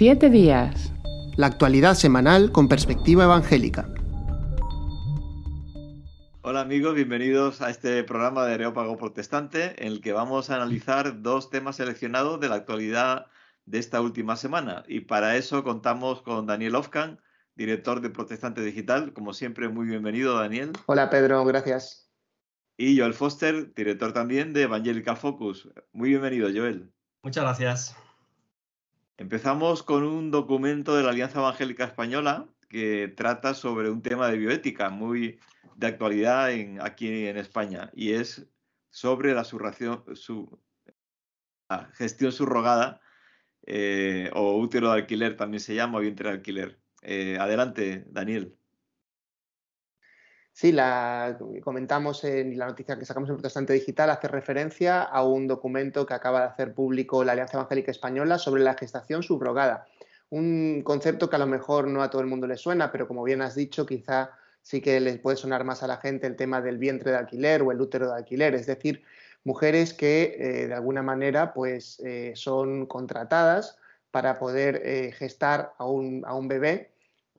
Siete días. La actualidad semanal con perspectiva evangélica. Hola amigos, bienvenidos a este programa de Areópago Protestante en el que vamos a analizar dos temas seleccionados de la actualidad de esta última semana. Y para eso contamos con Daniel Ofkan, director de Protestante Digital. Como siempre, muy bienvenido, Daniel. Hola, Pedro, gracias. Y Joel Foster, director también de Evangelical Focus. Muy bienvenido, Joel. Muchas gracias. Empezamos con un documento de la Alianza Evangélica Española que trata sobre un tema de bioética muy de actualidad aquí en España y es sobre la, gestión subrogada eh, o útero de alquiler también se llama, vientre de alquiler. Eh, adelante, Daniel. Sí, la comentamos en la noticia que sacamos en Protestante Digital, hace referencia a un documento que acaba de hacer público la Alianza Evangélica Española sobre la gestación subrogada. Un concepto que a lo mejor no a todo el mundo le suena, pero como bien has dicho, quizá sí que les puede sonar más a la gente el tema del vientre de alquiler o el útero de alquiler, es decir, mujeres que eh, de alguna manera pues, eh, son contratadas para poder eh, gestar a un, a un bebé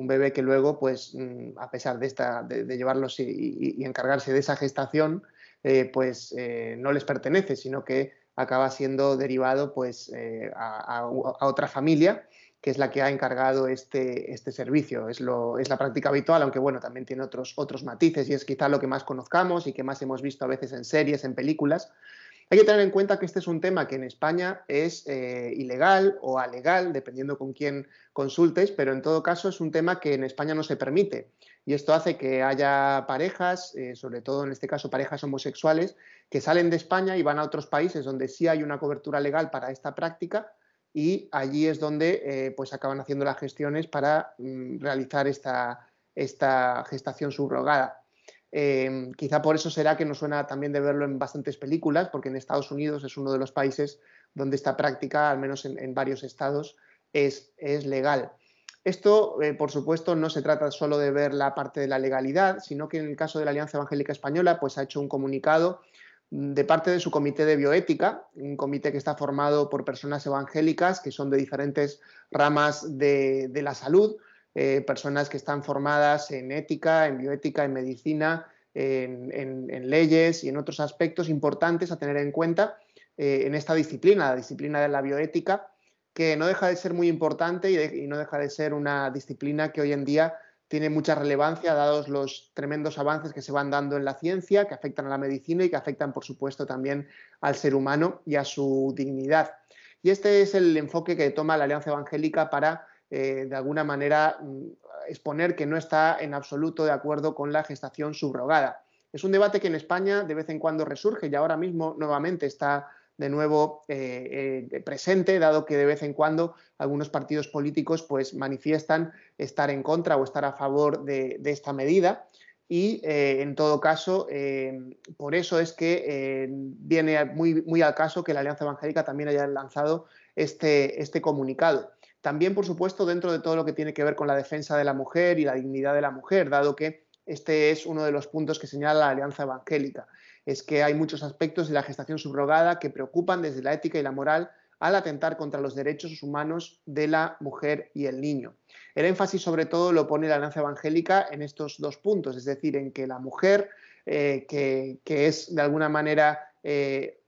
un bebé que luego, pues, mm, a pesar de, esta, de, llevarlos y, encargarse de esa gestación, eh, pues eh, no les pertenece, sino que acaba siendo derivado pues, eh, a, otra familia que es la que ha encargado este, este servicio. Es, lo, es la práctica habitual, aunque bueno, también tiene otros, otros matices y es quizá lo que más conozcamos y que más hemos visto a veces en series, en películas, hay que tener en cuenta que este es un tema que en España es eh, ilegal o alegal, dependiendo con quién consultes, pero en todo caso es un tema que en España no se permite. Y esto hace que haya parejas, eh, sobre todo en este caso parejas homosexuales, que salen de España y van a otros países donde sí hay una cobertura legal para esta práctica y allí es donde eh, pues acaban haciendo las gestiones para mm, realizar esta, esta gestación subrogada. Em, quizá por eso será que nos suena también de verlo en bastantes películas, porque en Estados Unidos es uno de los países donde esta práctica, al menos en, varios estados, es, legal. Esto, eh, por supuesto, no se trata solo de ver la parte de la legalidad, sino que en el caso de la Alianza Evangélica Española, pues ha hecho un comunicado mm, de parte de su comité de bioética, un comité que está formado por personas evangélicas que son de diferentes ramas de la salud, eh, personas que están formadas en ética, en bioética, en medicina, en, leyes y en otros aspectos importantes a tener en cuenta eh, en esta disciplina, la disciplina de la bioética, que no deja de ser muy importante y, no deja de ser una disciplina que hoy en día tiene mucha relevancia dados los tremendos avances que se van dando en la ciencia, que afectan a la medicina y que afectan, por supuesto, también al ser humano y a su dignidad. Y este es el enfoque que toma la Alianza Evangélica para eh, de alguna manera mm, exponer que no está en absoluto de acuerdo con la gestación subrogada. Es un debate que en España de vez en cuando resurge y ahora mismo nuevamente está de nuevo eh, eh, presente, dado que de vez en cuando algunos partidos políticos pues, manifiestan estar en contra o estar a favor de, esta medida. Y en todo caso, por eso es que viene muy, muy al caso que la Alianza Evangélica también haya lanzado este, este comunicado. También, por supuesto, dentro de todo lo que tiene que ver con la defensa de la mujer y la dignidad de la mujer, dado que este es uno de los puntos que señala la Alianza Evangélica. Es que hay muchos aspectos de la gestación subrogada que preocupan desde la ética y la moral al atentar contra los derechos humanos de la mujer y el niño. El énfasis sobre todo lo pone la Alianza Evangélica en estos dos puntos, es decir, en que la mujer, eh, que, es de alguna manera eh,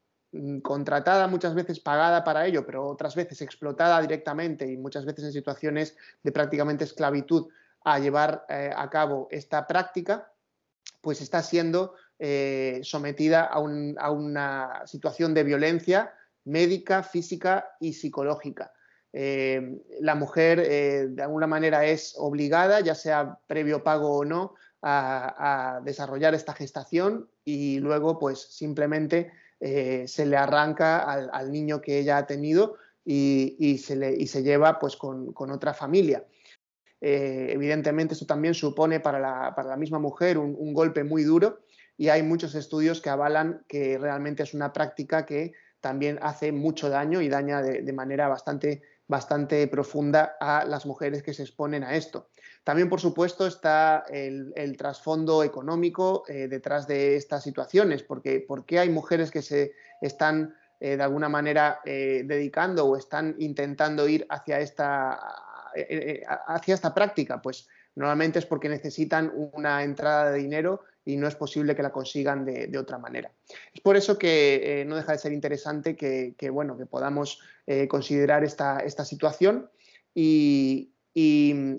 contratada, muchas veces pagada para ello, pero otras veces explotada directamente y muchas veces en situaciones de prácticamente esclavitud a llevar eh, a cabo esta práctica, pues está siendo eh, sometida a, una situación de violencia médica, física y psicológica. Eh, la mujer de alguna manera es obligada, ya sea previo pago o no, a, a desarrollar esta gestación y luego pues simplemente eh, se le arranca al, niño que ella ha tenido y, se, le, se, lleva pues, con, otra familia. Eh, evidentemente esto también supone para la, misma mujer un, golpe muy duro y hay muchos estudios que avalan que realmente es una práctica que también hace mucho daño y daña de manera bastante bastante profunda a las mujeres que se exponen a esto. También, por supuesto, está el, trasfondo económico eh, detrás de estas situaciones, porque ¿por qué hay mujeres que se están de alguna manera dedicando o están intentando ir hacia esta, hacia esta práctica? Pues normalmente es porque necesitan una entrada de dinero y no es posible que la consigan de, otra manera. Es por eso que eh, no deja de ser interesante que, bueno, que podamos eh, considerar esta, esta situación y,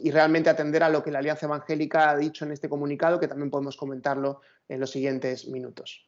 realmente atender a lo que la Alianza Evangélica ha dicho en este comunicado, que también podemos comentarlo en los siguientes minutos.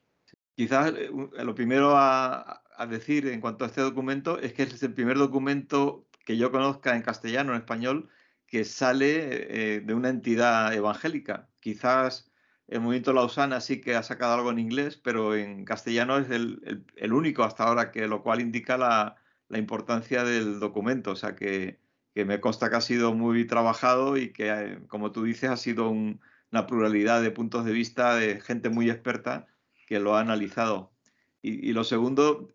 Quizás eh, lo primero a, decir en cuanto a este documento es que es el primer documento que yo conozca en castellano, en español, que sale de una entidad evangélica. Quizás el movimiento Lausana sí que ha sacado algo en inglés, pero en castellano es el, único hasta ahora, que lo cual indica la, importancia del documento. O sea que, me consta que ha sido muy trabajado y que, como tú dices, ha sido una pluralidad de puntos de vista de gente muy experta que lo ha analizado. Y, lo segundo,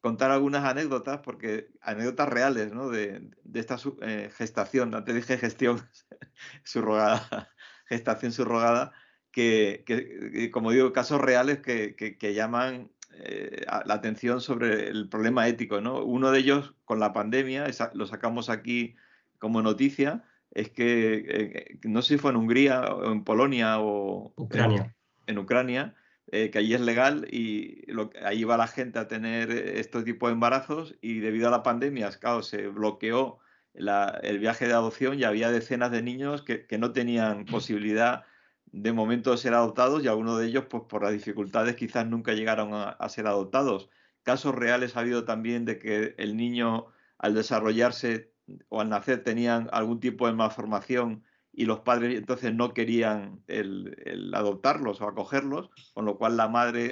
contar algunas anécdotas, porque anécdotas reales ¿no? de, esta eh, gestación, antes dije gestión subrogada, gestación subrogada que, como digo, casos reales que, llaman eh, la atención sobre el problema ético. ¿no? Uno de ellos, con la pandemia, lo sacamos aquí como noticia, es que, eh, no sé si fue en Hungría o en Polonia o Ucrania. En, Ucrania, eh, que allí es legal y ahí va la gente a tener este tipo de embarazos y debido a la pandemia, claro, se bloqueó el viaje de adopción y había decenas de niños que, que no tenían posibilidad de momento ser adoptados y algunos de ellos, pues por las dificultades, quizás nunca llegaron a, ser adoptados. Casos reales ha habido también de que el niño al desarrollarse o al nacer tenían algún tipo de malformación y los padres entonces no querían el, adoptarlos o acogerlos, con lo cual la madre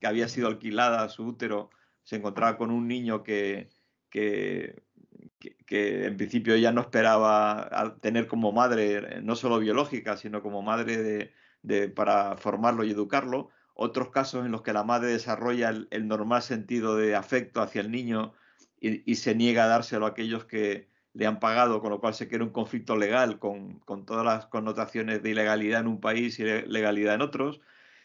que había sido alquilada a su útero se encontraba con un niño que, que que, en principio ella no esperaba tener como madre, eh, no solo biológica, sino como madre de, para formarlo y educarlo. Otros casos en los que la madre desarrolla el, normal sentido de afecto hacia el niño y, se niega a dárselo a aquellos que le han pagado, con lo cual se crea un conflicto legal con, con todas las connotaciones de ilegalidad en un país y legalidad en otros.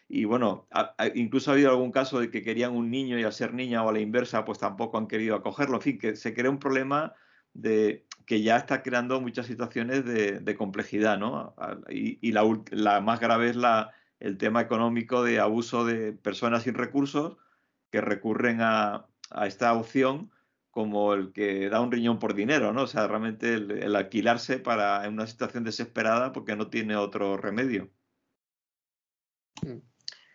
Y bueno, incluso ha habido algún caso de que querían un niño y al ser niña o a la inversa, pues tampoco han querido acogerlo. En fin, que se crea un problema de, que ya está creando muchas situaciones de, complejidad, ¿no? Y, la, más grave es la, el tema económico de abuso de personas sin recursos que recurren a, esta opción como el que da un riñón por dinero, ¿no? O sea, realmente el, alquilarse para en una situación desesperada porque no tiene otro remedio.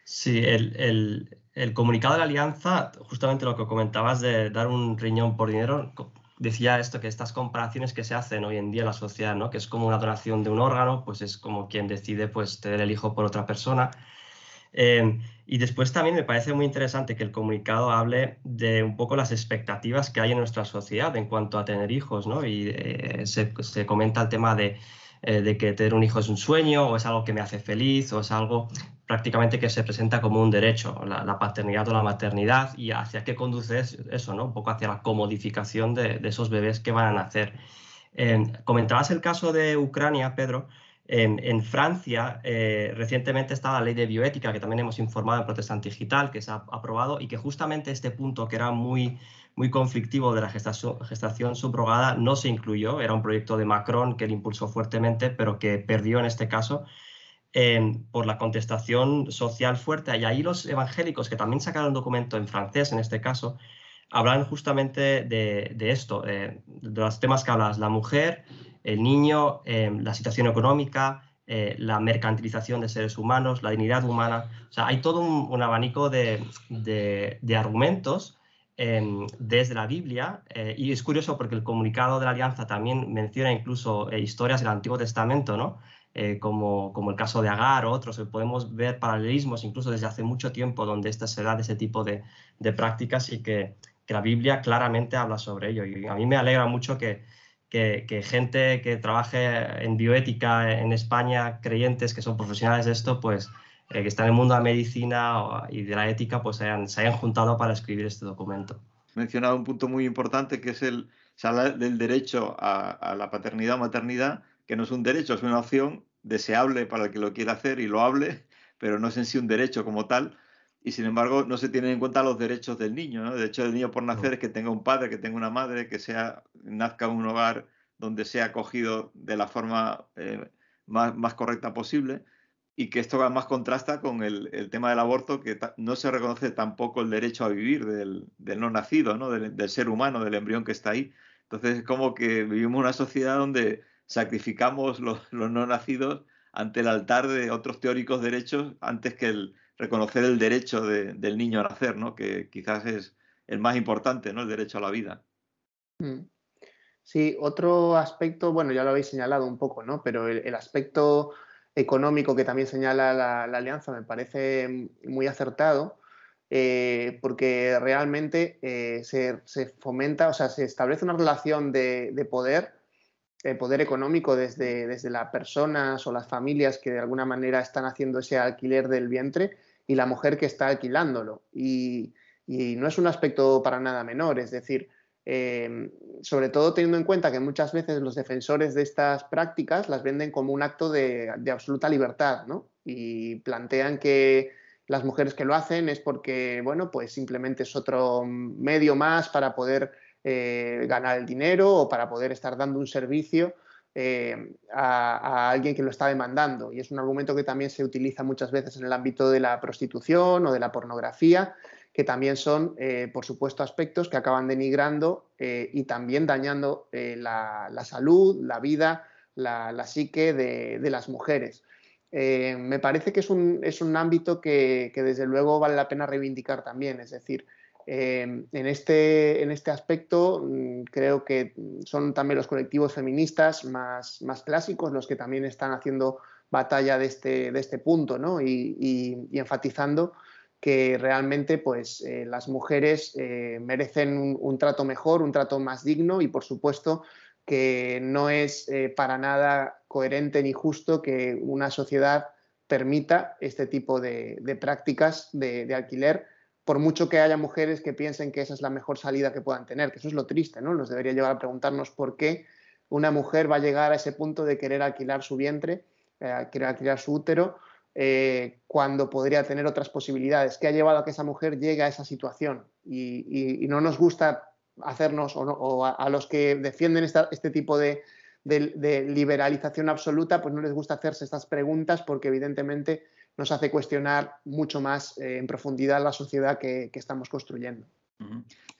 Sí, el, el, comunicado de la alianza, justamente lo que comentabas de dar un riñón por dinero, decía esto, que estas comparaciones que se hacen hoy en día en la sociedad, ¿no? que es como una donación de un órgano, pues es como quien decide pues, tener el hijo por otra persona. Em, y después también me parece muy interesante que el comunicado hable de un poco las expectativas que hay en nuestra sociedad en cuanto a tener hijos, ¿no? Y eh, se, se, comenta el tema de eh, de que tener un hijo es un sueño o es algo que me hace feliz o es algo prácticamente que se presenta como un derecho, la, paternidad o la maternidad y hacia qué conduce eso, ¿no? Un poco hacia la comodificación de, esos bebés que van a nacer. comentabas el caso de Ucrania, Pedro. En, Francia eh, recientemente está la ley de bioética que también hemos informado en Protestante Digital, que se ha aprobado y que justamente este punto que era muy muy conflictivo de la gestación, subrogada no se incluyó. Era un proyecto de Macron que él impulsó fuertemente, pero que perdió en este caso por la contestación social fuerte. Y ahí los evangélicos, que también sacaron un documento en francés en este caso, hablan justamente de, esto, de los temas que hablas, la mujer, el niño, em, la situación económica, eh, la mercantilización de seres humanos, la dignidad humana. O sea, hay todo un, abanico de, de argumentos desde la Biblia, eh, y es curioso porque el comunicado de la Alianza también menciona incluso eh, historias del Antiguo Testamento, ¿no? Eh, como, como, el caso de Agar o otros, podemos ver paralelismos incluso desde hace mucho tiempo donde esta se da de ese tipo de, de prácticas y que, que, la Biblia claramente habla sobre ello. Y a mí me alegra mucho que, que, que, gente que trabaje en bioética en España, creyentes que son profesionales de esto, pues eh, que están en el mundo de la medicina y de la ética, pues hayan, se hayan juntado para escribir este documento. Mencionado un punto muy importante que es el, se habla del derecho a, la paternidad o maternidad, que no es un derecho, es una opción deseable para el que lo quiera hacer y lo hable, pero no es en sí un derecho como tal. y sin embargo no se tienen en cuenta los derechos del niño. ¿no? El derecho del niño por nacer es que tenga un padre, que tenga una madre, que sea nazca en un hogar donde sea acogido de la forma eh, más, más, correcta posible y que esto más contrasta con el, el tema del aborto, que no se reconoce tampoco el derecho a vivir del, del no nacido, ¿no? Del, del, ser humano, del embrión que está ahí. Entonces es como que vivimos una sociedad donde sacrificamos los, los no nacidos ante el altar de otros teóricos derechos antes que el reconocer el derecho de, del niño a nacer, ¿no? que quizás es el más importante, ¿no? el derecho a la vida. Mm. Sí, otro aspecto, bueno, ya lo habéis señalado un poco, ¿no? pero el, aspecto económico que también señala la, la, alianza me parece muy acertado. Eh, porque realmente eh, se, se, fomenta, o sea, se establece una relación de, de poder el poder económico desde, desde las personas o las familias que de alguna manera están haciendo ese alquiler del vientre y la mujer que está alquilándolo. Y, y no es un aspecto para nada menor, es decir, eh, sobre todo teniendo en cuenta que muchas veces los defensores de estas prácticas las venden como un acto de, de absoluta libertad, ¿no? Y plantean que las mujeres que lo hacen es porque, bueno, pues simplemente es otro medio más para poder eh, ganar el dinero o para poder estar dando un servicio eh, a, alguien que lo está demandando. Y es un argumento que también se utiliza muchas veces en el ámbito de la prostitución o de la pornografía, que también son, eh, por supuesto, aspectos que acaban denigrando y también dañando la, salud, la vida, la, psique de, las mujeres. me parece que es un, es un ámbito que, desde luego vale la pena reivindicar también, es decir, eh, en, este, en, este, aspecto mm, creo que son también los colectivos feministas más, más, clásicos los que también están haciendo batalla de este, de este punto ¿no? y, enfatizando que realmente pues, eh, las mujeres eh, merecen un, trato mejor, un trato más digno y por supuesto que no es eh, para nada coherente ni justo que una sociedad permita este tipo de, prácticas de alquiler por mucho que haya mujeres que piensen que esa es la mejor salida que puedan tener, que eso es lo triste, ¿no? Nos debería llevar a preguntarnos por qué una mujer va a llegar a ese punto de querer alquilar su vientre, eh, querer alquilar su útero, eh, cuando podría tener otras posibilidades. ¿Qué ha llevado a que esa mujer llegue a esa situación? Y, no nos gusta hacernos, o, a, los que defienden este tipo de, de, de liberalización absoluta, pues no les gusta hacerse estas preguntas porque evidentemente nos hace cuestionar mucho más eh, en profundidad la sociedad que, que estamos construyendo.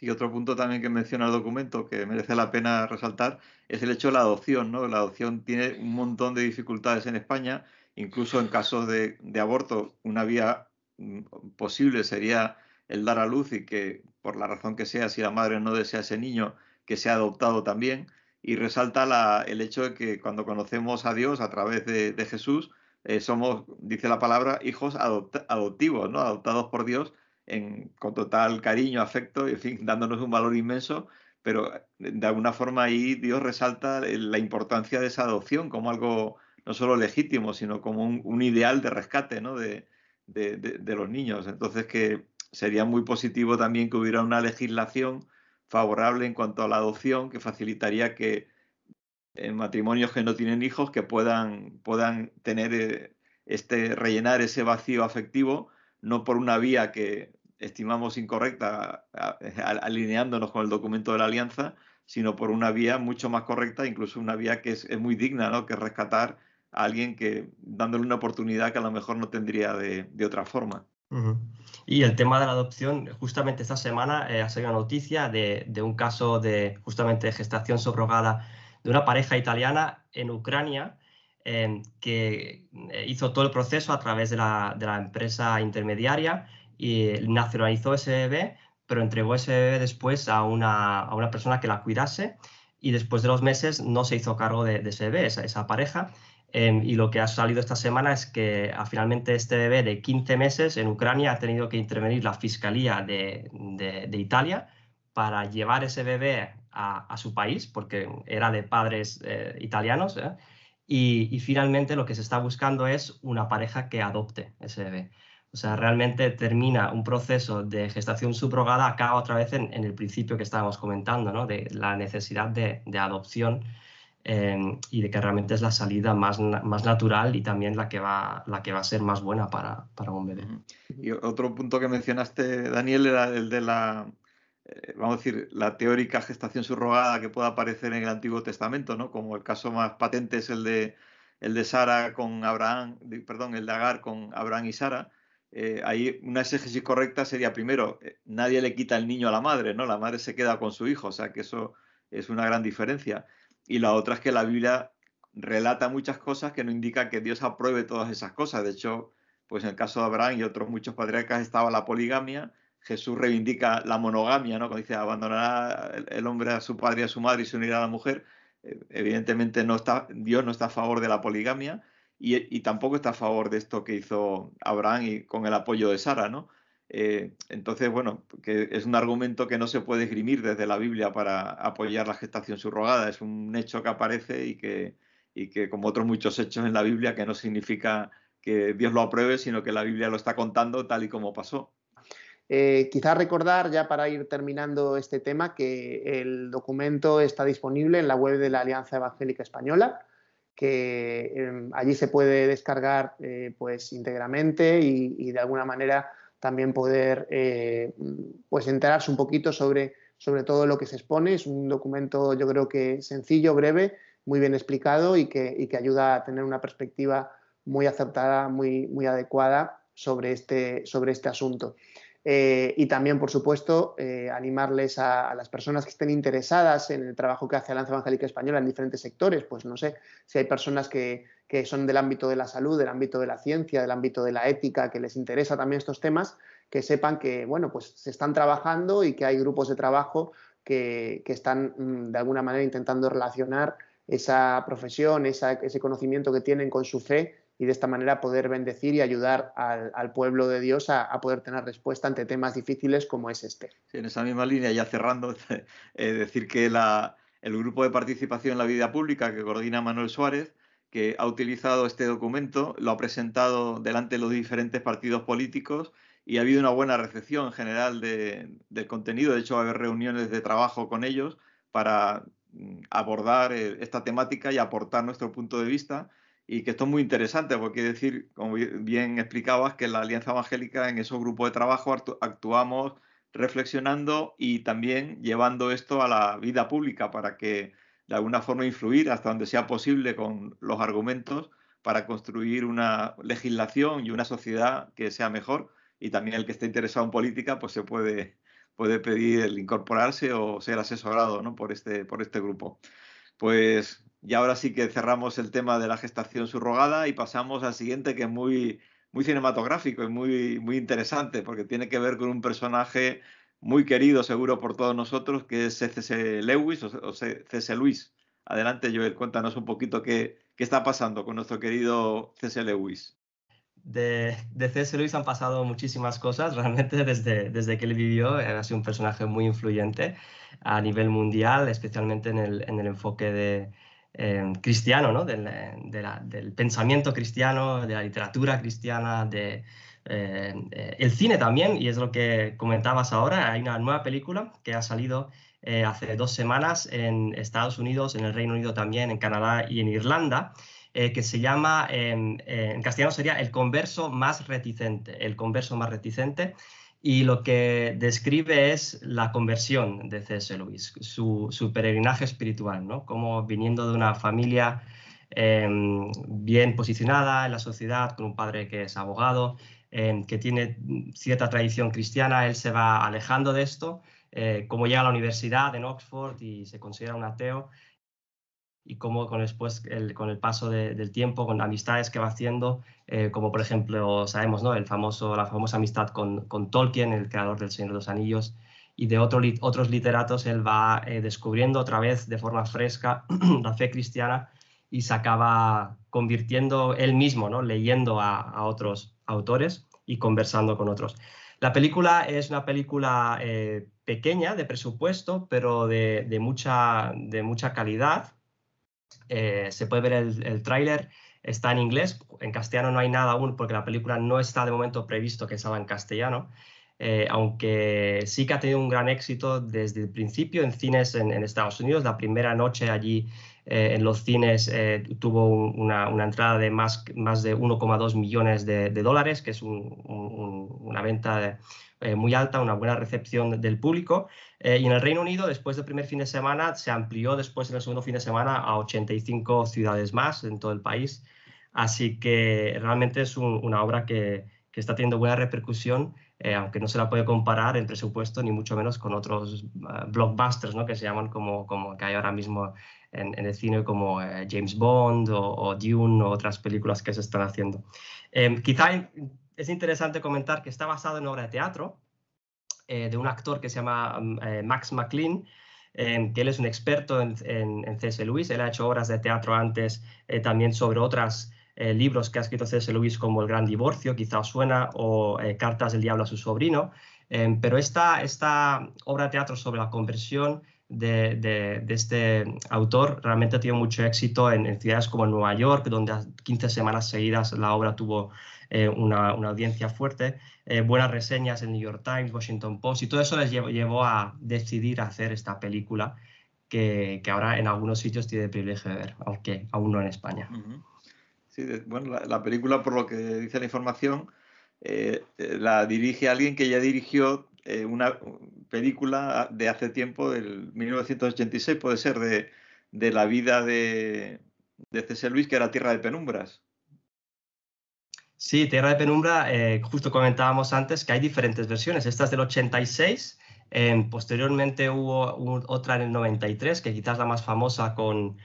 Y otro punto también que menciona el documento que merece la pena resaltar es el hecho de la adopción. ¿no? La adopción tiene un montón de dificultades en España, incluso en casos de, de aborto, una vía mm, posible sería el dar a luz y que, por la razón que sea, si la madre no desea ese niño, que sea adoptado también. Y resalta la, el hecho de que cuando conocemos a Dios a través de, de Jesús, eh, somos, dice la palabra, hijos adopt adoptivos, ¿no? adoptados por Dios en, con total cariño, afecto, en fin, dándonos un valor inmenso, pero eh, de alguna forma ahí Dios resalta la importancia de esa adopción como algo no solo legítimo, sino como un, un ideal de rescate ¿no? de, de, de, de, los niños. Entonces que sería muy positivo también que hubiera una legislación favorable en cuanto a la adopción que facilitaría que en matrimonios que no tienen hijos que puedan, puedan tener eh, este, rellenar ese vacío afectivo, no por una vía que estimamos incorrecta, alineándonos con el documento de la alianza, sino por una vía mucho más correcta, incluso una vía que es, es muy digna, ¿no? que es rescatar a alguien que dándole una oportunidad que a lo mejor no tendría de, de otra forma. Y el tema de la adopción, justamente esta semana eh, ha salido noticia de, de, un caso de justamente de gestación subrogada de una pareja italiana en Ucrania eh, que eh, hizo todo el proceso a través de la, de la, empresa intermediaria y nacionalizó ese bebé, pero entregó ese bebé después a una, a una persona que la cuidase y después de los meses no se hizo cargo de, ese bebé, esa, pareja. Eh, y lo que ha salido esta semana es que a, finalmente este bebé de 15 meses en Ucrania ha tenido que intervenir la Fiscalía de, de Italia para llevar ese bebé a, su país, porque era de padres eh, italianos. ¿eh? Y, finalmente lo que se está buscando es una pareja que adopte ese bebé. O sea, realmente termina un proceso de gestación subrogada, acaba otra vez en, el principio que estábamos comentando, ¿no? de la necesidad de, de adopción em, y de que realmente es la salida más, más natural y también la que va, la que va a ser más buena para, para un bebé. Y otro punto que mencionaste, Daniel, era el de la, vamos a decir, la teórica gestación subrogada que pueda aparecer en el Antiguo Testamento, ¿no? Como el caso más patente es el de, el de Sara con Abraham, perdón, el de Agar con Abraham y Sara. Eh, ahí una exégesis correcta sería primero, eh, nadie le quita el niño a la madre, ¿no? La madre se queda con su hijo, o sea que eso es una gran diferencia. Y la otra es que la Biblia relata muchas cosas que no indican que Dios apruebe todas esas cosas. De hecho, pues en el caso de Abraham y otros muchos patriarcas estaba la poligamia, Jesús reivindica la monogamia, ¿no? Cuando dice abandonará el hombre a su padre y a su madre y se unirá a la mujer. Eh, evidentemente no está, Dios no está a favor de la poligamia y, tampoco está a favor de esto que hizo Abraham y con el apoyo de Sara, ¿no? Eh, entonces, bueno, que es un argumento que no se puede esgrimir desde la Biblia para apoyar la gestación subrogada. Es un hecho que aparece y que, y que, como otros muchos hechos en la Biblia, que no significa que Dios lo apruebe, sino que la Biblia lo está contando tal y como pasó. Eh, quizás recordar, ya para ir terminando este tema, que el documento está disponible en la web de la Alianza Evangélica Española, que em, allí se puede descargar eh, pues íntegramente y, de alguna manera también poder eh, pues enterarse un poquito sobre, sobre todo lo que se expone. Es un documento yo creo que sencillo, breve, muy bien explicado y que, y que ayuda a tener una perspectiva muy acertada, muy, muy adecuada sobre este, sobre este asunto. Eh, y también, por supuesto, eh, animarles a, las personas que estén interesadas en el trabajo que hace Alianza Evangélica Española en diferentes sectores. Pues no sé, si hay personas que, son del ámbito de la salud, del ámbito de la ciencia, del ámbito de la ética, que les interesa también estos temas, que sepan que, bueno, pues se están trabajando y que hay grupos de trabajo que, están mm, de alguna manera intentando relacionar esa profesión, ese conocimiento que tienen con su fe y de esta manera poder bendecir y ayudar al, pueblo de Dios a, poder tener respuesta ante temas difíciles como es este. en esa misma línea, ya cerrando, eh, decir que el grupo de participación en la vida pública que coordina Manuel Suárez, que ha utilizado este documento, lo ha presentado delante de los diferentes partidos políticos y ha habido una buena recepción en general del contenido. De hecho, va a haber reuniones de trabajo con ellos para mm, abordar eh, esta temática y aportar nuestro punto de vista y que esto es muy interesante porque decir, como bien explicabas, que la Alianza Evangélica en esos grupos de trabajo actuamos reflexionando y también llevando esto a la vida pública para que de alguna forma influir hasta donde sea posible con los argumentos para construir una legislación y una sociedad que sea mejor y también el que esté interesado en política pues se puede, puede pedir el incorporarse o ser asesorado ¿no? por, este, por este grupo. Pues y ahora sí que cerramos el tema de la gestación subrogada y pasamos al siguiente que es muy, muy cinematográfico y muy, muy interesante porque tiene que ver con un personaje muy querido seguro por todos nosotros que es C.C. Lewis o C.C. Lewis. Adelante Joel, cuéntanos un poquito qué, qué está pasando con nuestro querido C.C. Lewis. De, de. Lewis han pasado muchísimas cosas, realmente desde, desde que él vivió, ha sido un personaje muy influyente a nivel mundial, especialmente en el, en el enfoque de, Em, cristiano, ¿no? del, pensamiento cristiano, de la literatura cristiana, de, eh, eh, el cine también, y es lo que comentabas ahora, hay una nueva película que ha salido eh, hace dos semanas en Estados Unidos, en el Reino Unido también, en Canadá y en Irlanda, que se llama, em, en castellano sería El converso más reticente, el converso más reticente, y lo que describe es la conversión de C.S. Lewis, su, peregrinaje espiritual, ¿no? Como viniendo de una familia em, bien posicionada en la sociedad, con un padre que es abogado, em, que tiene cierta tradición cristiana, él se va alejando de esto, eh, como llega a la universidad en Oxford y se considera un ateo, y cómo con, después, el, con el paso del tiempo, con amistades que va haciendo, eh, como por ejemplo, sabemos, ¿no? el famoso, la famosa amistad con, con, Tolkien, el creador del Señor de los Anillos, y de otro, otros literatos, él va eh, descubriendo otra vez de forma fresca la fe cristiana y se acaba convirtiendo él mismo, ¿no? leyendo a, a otros autores y conversando con otros. La película es una película eh, pequeña de presupuesto, pero de, de, mucha, de mucha calidad eh, se puede ver el, tráiler, está en inglés, en castellano no hay nada aún porque la película no está de momento previsto que salga en castellano. eh, aunque sí que ha tenido un gran éxito desde el principio en cines en, Estados Unidos. La primera noche allí eh, en los cines eh, tuvo una, entrada de más, más de 1,2 millones de, dólares, que es una venta muy alta, una buena recepción del público. y en el Reino Unido, después del primer fin de semana, se amplió después en el segundo fin de semana a 85 ciudades más en todo el país. Así que realmente es una obra que, que está teniendo buena repercusión eh, aunque no se la puede comparar en presupuesto ni mucho menos con otros eh, blockbusters, ¿no? que se llaman como, como que hay ahora mismo en, el cine como eh, James Bond o, Dune o otras películas que se están haciendo. Em, quizá es interesante comentar que está basado en obra de teatro de un actor que se llama mm, Max McLean, em, que él es un experto en, en, en C.S. Lewis, él ha hecho obras de teatro antes también sobre otras eh, libros que ha escrito C.S. Lewis como El Gran Divorcio, quizá os suena, o eh, Cartas del Diablo a su sobrino, em, pero esta, esta, obra de teatro sobre la conversión de, este autor realmente ha tenido mucho éxito en, ciudades como Nueva York, donde a 15 semanas seguidas la obra tuvo eh, una, audiencia fuerte, buenas reseñas en New York Times, Washington Post, y todo eso les llevó, a decidir hacer esta película que, ahora en algunos sitios tiene el privilegio de ver, aunque aún no en España. Sí, bueno, la, película, por lo que dice la información, eh, eh, la dirige alguien que ya dirigió eh, una película de hace tiempo, del 1986, puede ser, de, la vida de, de C.S. Luis, que era Tierra de Penumbras. Sí, Tierra de Penumbra, justo comentábamos antes que hay diferentes versiones. Esta es del 86, posteriormente hubo otra en el 93, que quizás la más famosa con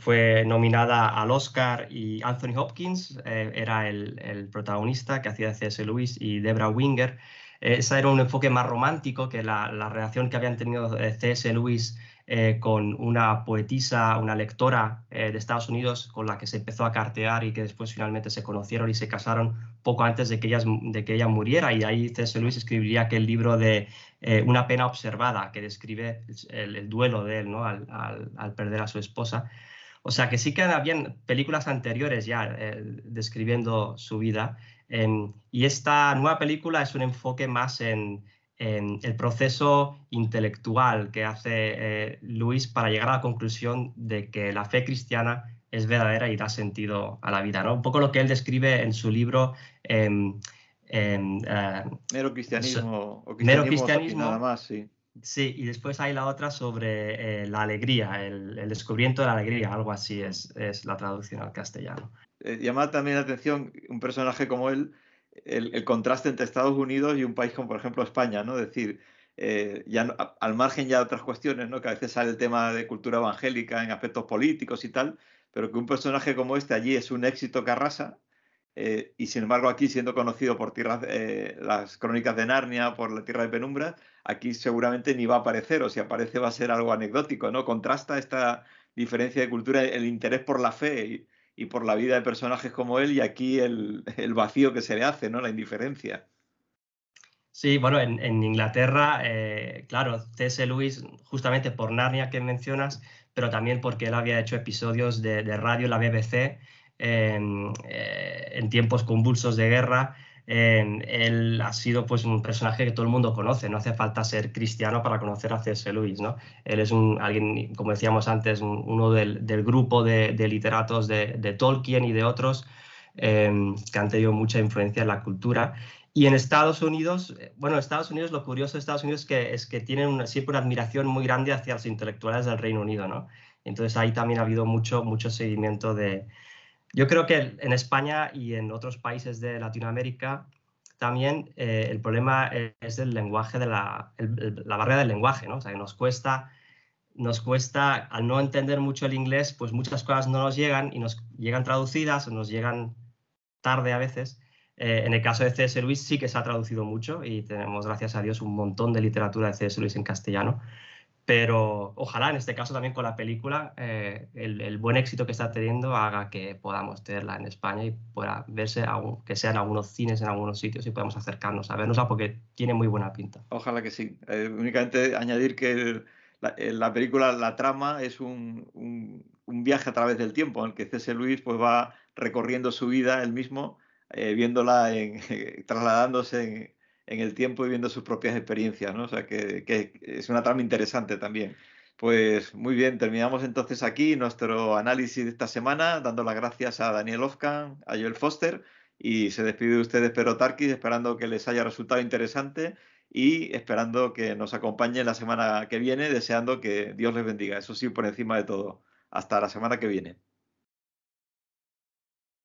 fue nominada al Oscar y Anthony Hopkins eh, era el, protagonista que hacía C.S. Lewis y Debra Winger. Eh, ese era un enfoque más romántico que la, la relación que habían tenido eh, C.S. Lewis eh, con una poetisa, una lectora eh, de Estados Unidos con la que se empezó a cartear y que después finalmente se conocieron y se casaron poco antes de que, de que ella muriera. Y ahí C.S. Lewis escribiría aquel libro de eh, Una pena observada, que describe el, duelo de él ¿no? al, al, perder a su esposa. O sea que sí que habían películas anteriores ya describiendo su vida. Em, y esta nueva película es un enfoque más en, el proceso intelectual que hace eh, Luis para llegar a la conclusión de que la fe cristiana es verdadera y da sentido a la vida. ¿no? Un poco lo que él describe en su libro. Eh, mero cristianismo. O cristianismo, nada más, sí. Sí, y después hay la otra sobre eh, la alegría, el, descubrimiento de la alegría, algo así es, es la traducción al castellano. Llama también la atención un personaje como él, el, contraste entre Estados Unidos y un país como, por ejemplo, España, ¿no? Es decir, eh, ya al margen ya de otras cuestiones, ¿no? Que a veces sale el tema de cultura evangélica en aspectos políticos y tal, pero que un personaje como este allí es un éxito que arrasa, eh, y sin embargo aquí siendo conocido por eh, las crónicas de Narnia, por la Tierra de Penumbra, aquí seguramente ni va a aparecer, o si aparece va a ser algo anecdótico, ¿no? Contrasta esta diferencia de cultura, el interés por la fe y por la vida de personajes como él y aquí el, vacío que se le hace, ¿no? La indiferencia. Sí, bueno, en, Inglaterra, eh, claro, C.S. Lewis, justamente por Narnia que mencionas, pero también porque él había hecho episodios de, radio en la BBC en eh, tiempos convulsos de guerra él ha sido pues un personaje que todo el mundo conoce, no hace falta ser cristiano para conocer a C.S. Lewis, ¿no? Él es un, alguien, como decíamos antes, uno del, grupo de, literatos de, Tolkien y de otros em, que han tenido mucha influencia en la cultura. Y en Estados Unidos, eh, bueno, Estados Unidos, lo curioso de Estados Unidos es que, es que tienen siempre una admiración muy grande hacia los intelectuales del Reino Unido, ¿no? Entonces ahí también ha habido mucho, mucho seguimiento de, yo creo que en España y en otros países de Latinoamérica también eh, el problema es el lenguaje de la, la barrera del lenguaje, ¿no? O sea, que nos cuesta, nos cuesta, al no entender mucho el inglés, pues muchas cosas no nos llegan y nos llegan traducidas o nos llegan tarde a veces. Eh, en el caso de C.S. Lewis sí que se ha traducido mucho y tenemos, gracias a Dios, un montón de literatura de C.S. Lewis en castellano. Pero ojalá en este caso también con la película eh, el, buen éxito que está teniendo haga que podamos tenerla en España y pueda verse, que sea en algunos cines, en algunos sitios y podamos acercarnos a vernosla porque tiene muy buena pinta. Ojalá que sí. Eh, únicamente añadir que eh, la, película, la trama es un, un, viaje a través del tiempo en el que C.S. Luis pues, va recorriendo su vida él mismo, viéndola, en, trasladándose en el tiempo y viviendo sus propias experiencias, ¿no? O sea, que, es una trama interesante también. Pues muy bien, terminamos entonces aquí nuestro análisis de esta semana, dando las gracias a Daniel Ofkan, a Joel Foster y se despide de ustedes Pedro Tarquis, esperando que les haya resultado interesante y esperando que nos acompañe la semana que viene, deseando que Dios les bendiga. Eso sí, por encima de todo. Hasta la semana que viene.